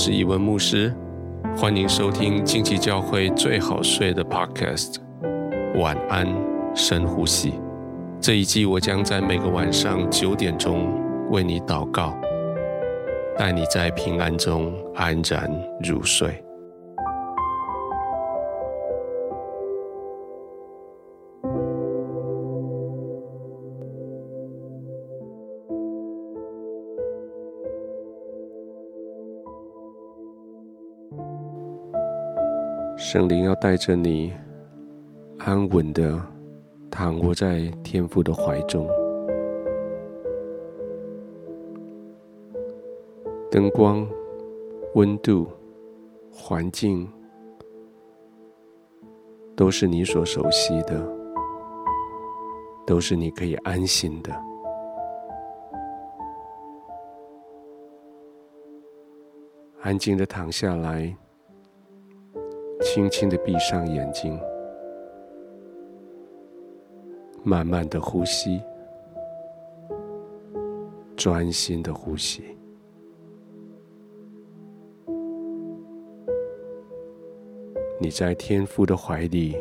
是一文牧师，欢迎收听近期教会最好睡的 Podcast。晚安，深呼吸。这一季我将在每个晚上九点钟为你祷告，带你在平安中安然入睡。圣灵要带着你安稳的躺卧在天父的怀中，灯光、温度、环境都是你所熟悉的，都是你可以安心的。安静的躺下来。轻轻的闭上眼睛，慢慢的呼吸，专心的呼吸。你在天父的怀里，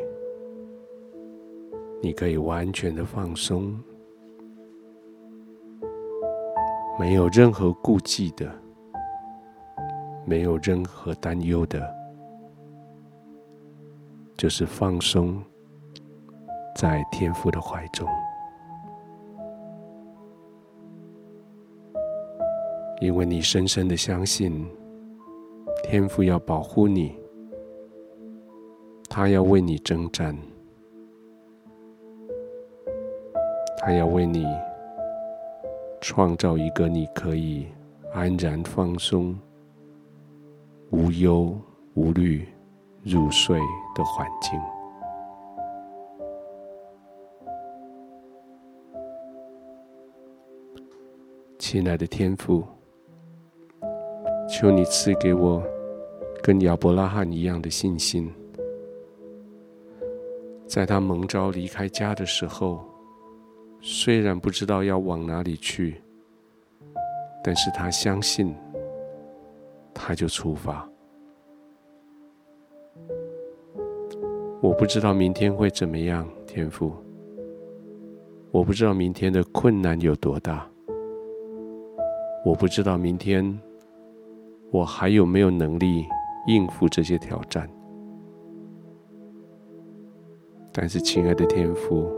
你可以完全的放松，没有任何顾忌的，没有任何担忧的。就是放松在天父的怀中，因为你深深的相信天父要保护你，他要为你征战，他要为你创造一个你可以安然放松、无忧无虑。入睡的环境，亲爱的天父，求你赐给我跟亚伯拉罕一样的信心，在他蒙召离开家的时候，虽然不知道要往哪里去，但是他相信，他就出发。我不知道明天会怎么样，天父。我不知道明天的困难有多大。我不知道明天我还有没有能力应付这些挑战。但是，亲爱的天父，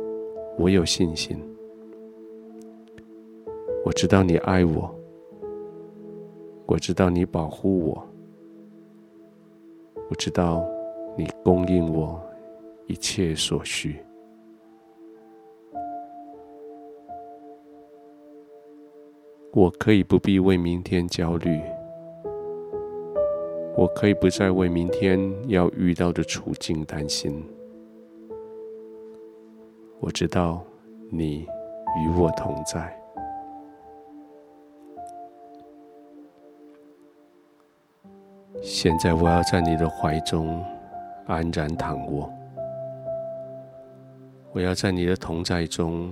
我有信心。我知道你爱我，我知道你保护我，我知道你供应我。一切所需，我可以不必为明天焦虑，我可以不再为明天要遇到的处境担心。我知道你与我同在，现在我要在你的怀中安然躺卧。我要在你的同在中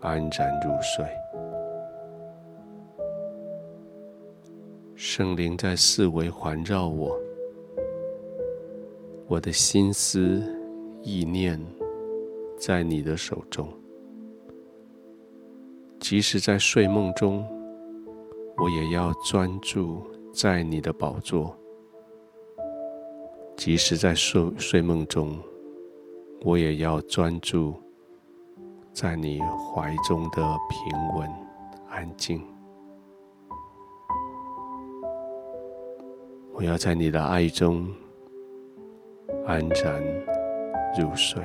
安然入睡，圣灵在四围环绕我，我的心思意念在你的手中，即使在睡梦中，我也要专注在你的宝座；即使在睡睡梦中。我也要专注在你怀中的平稳安静。我要在你的爱中安然入睡。